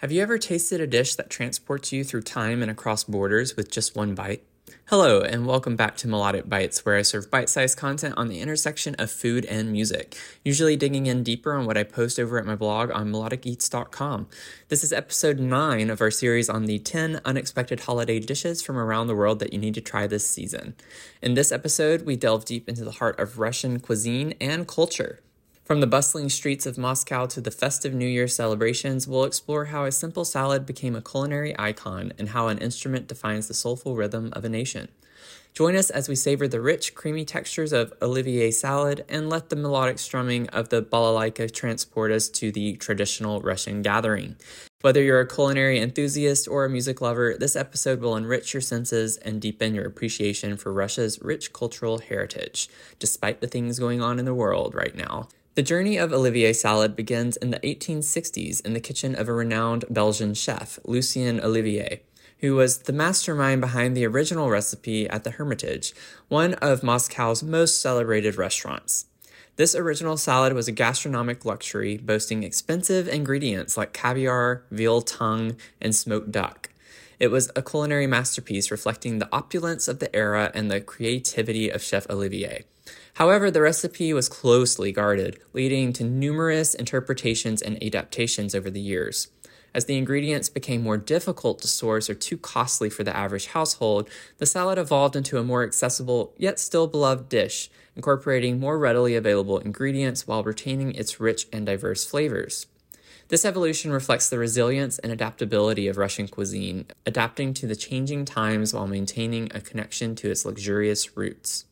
Have you ever tasted a dish that transports you through time and across borders with just one bite? Hello, and welcome back to Melodic Bites, where I serve bite sized content on the intersection of food and music, usually digging in deeper on what I post over at my blog on melodiceats.com. This is episode 9 of our series on the 10 unexpected holiday dishes from around the world that you need to try this season. In this episode, we delve deep into the heart of Russian cuisine and culture. From the bustling streets of Moscow to the festive New Year celebrations, we'll explore how a simple salad became a culinary icon and how an instrument defines the soulful rhythm of a nation. Join us as we savor the rich, creamy textures of Olivier salad and let the melodic strumming of the balalaika transport us to the traditional Russian gathering. Whether you're a culinary enthusiast or a music lover, this episode will enrich your senses and deepen your appreciation for Russia's rich cultural heritage, despite the things going on in the world right now. The journey of Olivier salad begins in the 1860s in the kitchen of a renowned Belgian chef, Lucien Olivier, who was the mastermind behind the original recipe at the Hermitage, one of Moscow's most celebrated restaurants. This original salad was a gastronomic luxury, boasting expensive ingredients like caviar, veal tongue, and smoked duck. It was a culinary masterpiece reflecting the opulence of the era and the creativity of Chef Olivier. However, the recipe was closely guarded, leading to numerous interpretations and adaptations over the years. As the ingredients became more difficult to source or too costly for the average household, the salad evolved into a more accessible yet still beloved dish, incorporating more readily available ingredients while retaining its rich and diverse flavors. This evolution reflects the resilience and adaptability of Russian cuisine, adapting to the changing times while maintaining a connection to its luxurious roots.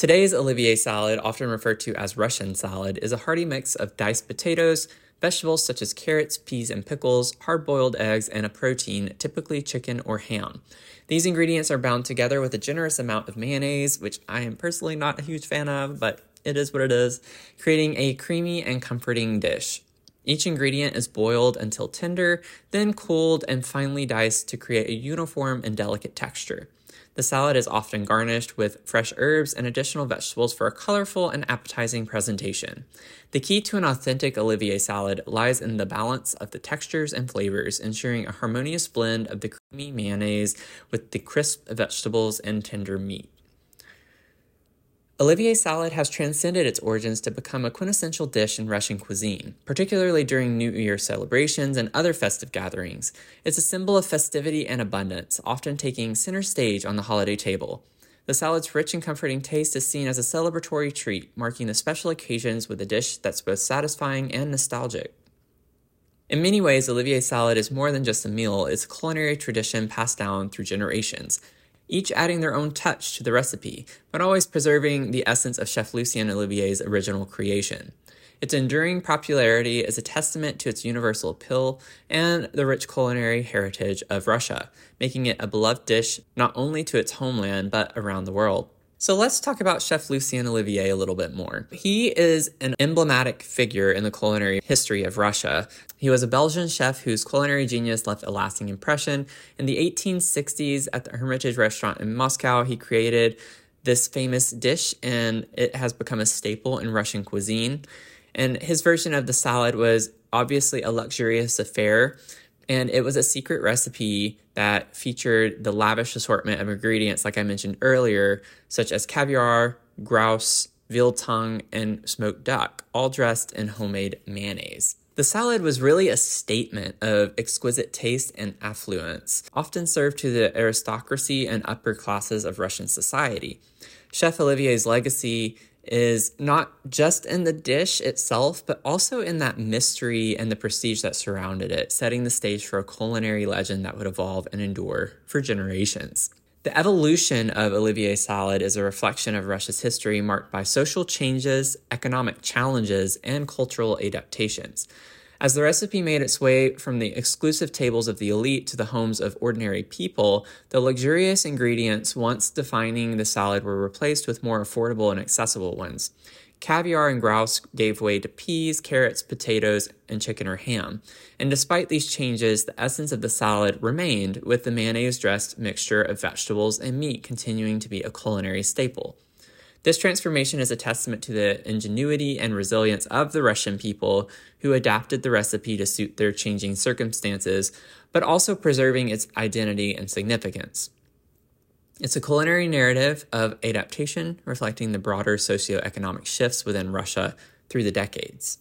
Today's Olivier salad, often referred to as Russian salad, is a hearty mix of diced potatoes, vegetables such as carrots, peas, and pickles, hard boiled eggs, and a protein, typically chicken or ham. These ingredients are bound together with a generous amount of mayonnaise, which I am personally not a huge fan of, but it is what it is, creating a creamy and comforting dish. Each ingredient is boiled until tender, then cooled and finely diced to create a uniform and delicate texture. The salad is often garnished with fresh herbs and additional vegetables for a colorful and appetizing presentation. The key to an authentic Olivier salad lies in the balance of the textures and flavors, ensuring a harmonious blend of the creamy mayonnaise with the crisp vegetables and tender meat. Olivier salad has transcended its origins to become a quintessential dish in Russian cuisine, particularly during New Year celebrations and other festive gatherings. It's a symbol of festivity and abundance, often taking center stage on the holiday table. The salad's rich and comforting taste is seen as a celebratory treat, marking the special occasions with a dish that's both satisfying and nostalgic. In many ways, Olivier salad is more than just a meal, it's a culinary tradition passed down through generations each adding their own touch to the recipe, but always preserving the essence of Chef Lucien Olivier's original creation. Its enduring popularity is a testament to its universal appeal and the rich culinary heritage of Russia, making it a beloved dish not only to its homeland but around the world. So let's talk about Chef Lucien Olivier a little bit more. He is an emblematic figure in the culinary history of Russia. He was a Belgian chef whose culinary genius left a lasting impression. In the 1860s, at the Hermitage restaurant in Moscow, he created this famous dish, and it has become a staple in Russian cuisine. And his version of the salad was obviously a luxurious affair and it was a secret recipe that featured the lavish assortment of ingredients, like I mentioned earlier, such as caviar, grouse, veal tongue, and smoked duck, all dressed in homemade mayonnaise. The salad was really a statement of exquisite taste and affluence, often served to the aristocracy and upper classes of Russian society. Chef Olivier's legacy is not just in the dish itself, but also in that mystery and the prestige that surrounded it, setting the stage for a culinary legend that would evolve and endure for generations. The evolution of Olivier salad is a reflection of Russia's history marked by social changes, economic challenges, and cultural adaptations. As the recipe made its way from the exclusive tables of the elite to the homes of ordinary people, the luxurious ingredients once defining the salad were replaced with more affordable and accessible ones. Caviar and grouse gave way to peas, carrots, potatoes, and chicken or ham. And despite these changes, the essence of the salad remained, with the mayonnaise dressed mixture of vegetables and meat continuing to be a culinary staple. This transformation is a testament to the ingenuity and resilience of the Russian people who adapted the recipe to suit their changing circumstances, but also preserving its identity and significance. It's a culinary narrative of adaptation, reflecting the broader socioeconomic shifts within Russia through the decades.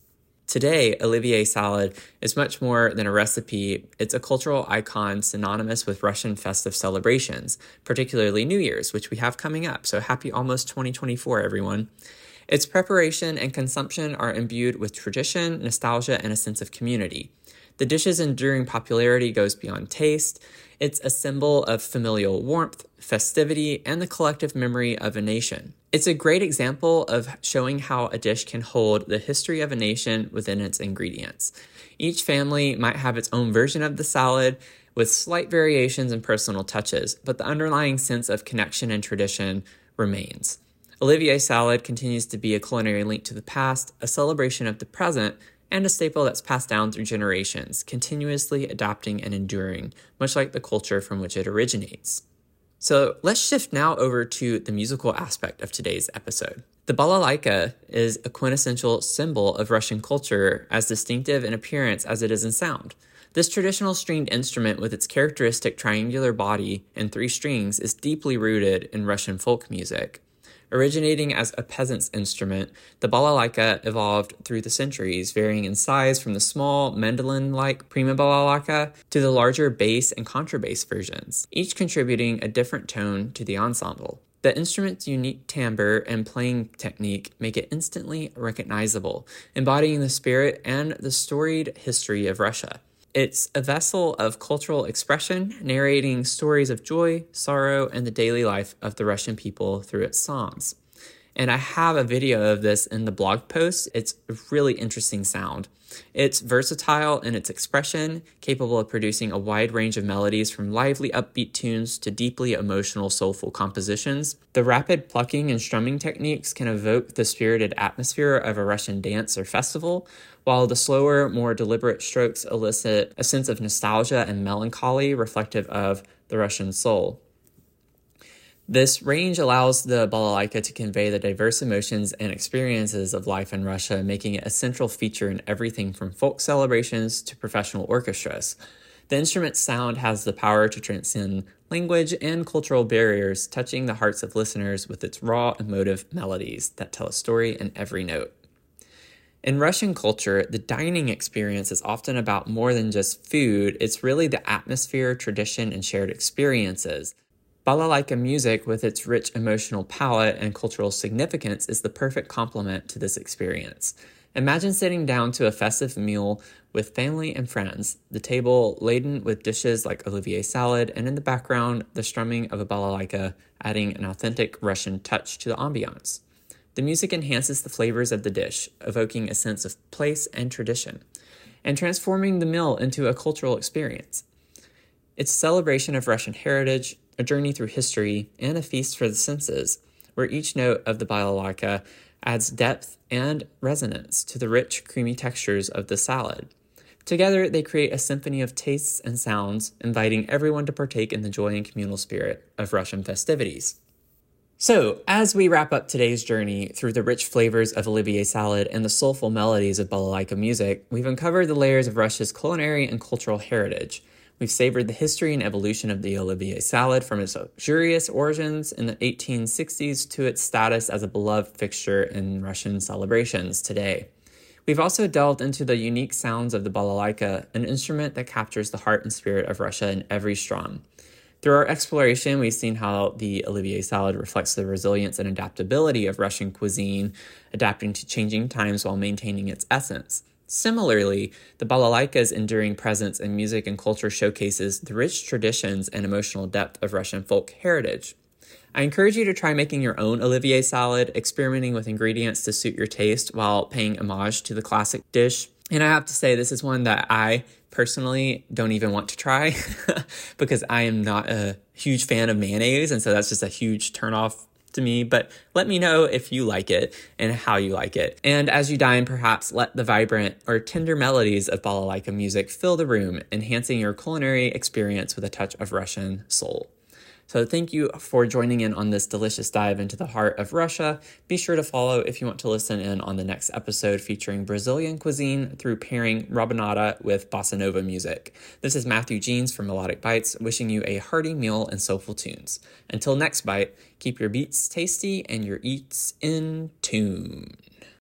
Today, Olivier salad is much more than a recipe. It's a cultural icon synonymous with Russian festive celebrations, particularly New Year's, which we have coming up. So happy almost 2024, everyone. Its preparation and consumption are imbued with tradition, nostalgia, and a sense of community. The dish's enduring popularity goes beyond taste. It's a symbol of familial warmth, festivity, and the collective memory of a nation. It's a great example of showing how a dish can hold the history of a nation within its ingredients. Each family might have its own version of the salad with slight variations and personal touches, but the underlying sense of connection and tradition remains. Olivier salad continues to be a culinary link to the past, a celebration of the present, and a staple that's passed down through generations, continuously adapting and enduring, much like the culture from which it originates. So let's shift now over to the musical aspect of today's episode. The balalaika is a quintessential symbol of Russian culture, as distinctive in appearance as it is in sound. This traditional stringed instrument, with its characteristic triangular body and three strings, is deeply rooted in Russian folk music. Originating as a peasant's instrument, the balalaika evolved through the centuries, varying in size from the small mandolin like prima balalaika to the larger bass and contrabass versions, each contributing a different tone to the ensemble. The instrument's unique timbre and playing technique make it instantly recognizable, embodying the spirit and the storied history of Russia. It's a vessel of cultural expression, narrating stories of joy, sorrow, and the daily life of the Russian people through its songs. And I have a video of this in the blog post. It's a really interesting sound. It's versatile in its expression, capable of producing a wide range of melodies from lively upbeat tunes to deeply emotional soulful compositions. The rapid plucking and strumming techniques can evoke the spirited atmosphere of a Russian dance or festival, while the slower, more deliberate strokes elicit a sense of nostalgia and melancholy reflective of the Russian soul. This range allows the balalaika to convey the diverse emotions and experiences of life in Russia, making it a central feature in everything from folk celebrations to professional orchestras. The instrument's sound has the power to transcend language and cultural barriers, touching the hearts of listeners with its raw, emotive melodies that tell a story in every note. In Russian culture, the dining experience is often about more than just food, it's really the atmosphere, tradition, and shared experiences. Balalaika music, with its rich emotional palette and cultural significance, is the perfect complement to this experience. Imagine sitting down to a festive meal with family and friends, the table laden with dishes like Olivier salad, and in the background, the strumming of a balalaika, adding an authentic Russian touch to the ambiance. The music enhances the flavors of the dish, evoking a sense of place and tradition, and transforming the meal into a cultural experience. It's celebration of Russian heritage, a journey through history, and a feast for the senses, where each note of the balalaika adds depth and resonance to the rich, creamy textures of the salad. Together, they create a symphony of tastes and sounds, inviting everyone to partake in the joy and communal spirit of Russian festivities. So, as we wrap up today's journey through the rich flavors of Olivier salad and the soulful melodies of balalaika music, we've uncovered the layers of Russia's culinary and cultural heritage. We've savored the history and evolution of the Olivier salad from its luxurious origins in the 1860s to its status as a beloved fixture in Russian celebrations today. We've also delved into the unique sounds of the balalaika, an instrument that captures the heart and spirit of Russia in every strum. Through our exploration, we've seen how the Olivier salad reflects the resilience and adaptability of Russian cuisine, adapting to changing times while maintaining its essence. Similarly, the balalaika's enduring presence in music and culture showcases the rich traditions and emotional depth of Russian folk heritage. I encourage you to try making your own Olivier salad, experimenting with ingredients to suit your taste while paying homage to the classic dish. And I have to say, this is one that I personally don't even want to try because I am not a huge fan of mayonnaise. And so that's just a huge turnoff to me, but let me know if you like it and how you like it. And as you dine, perhaps let the vibrant or tender melodies of balalaika music fill the room, enhancing your culinary experience with a touch of Russian soul. So, thank you for joining in on this delicious dive into the heart of Russia. Be sure to follow if you want to listen in on the next episode featuring Brazilian cuisine through pairing rabanada with bossa nova music. This is Matthew Jeans from Melodic Bites, wishing you a hearty meal and soulful tunes. Until next bite, keep your beats tasty and your eats in tune.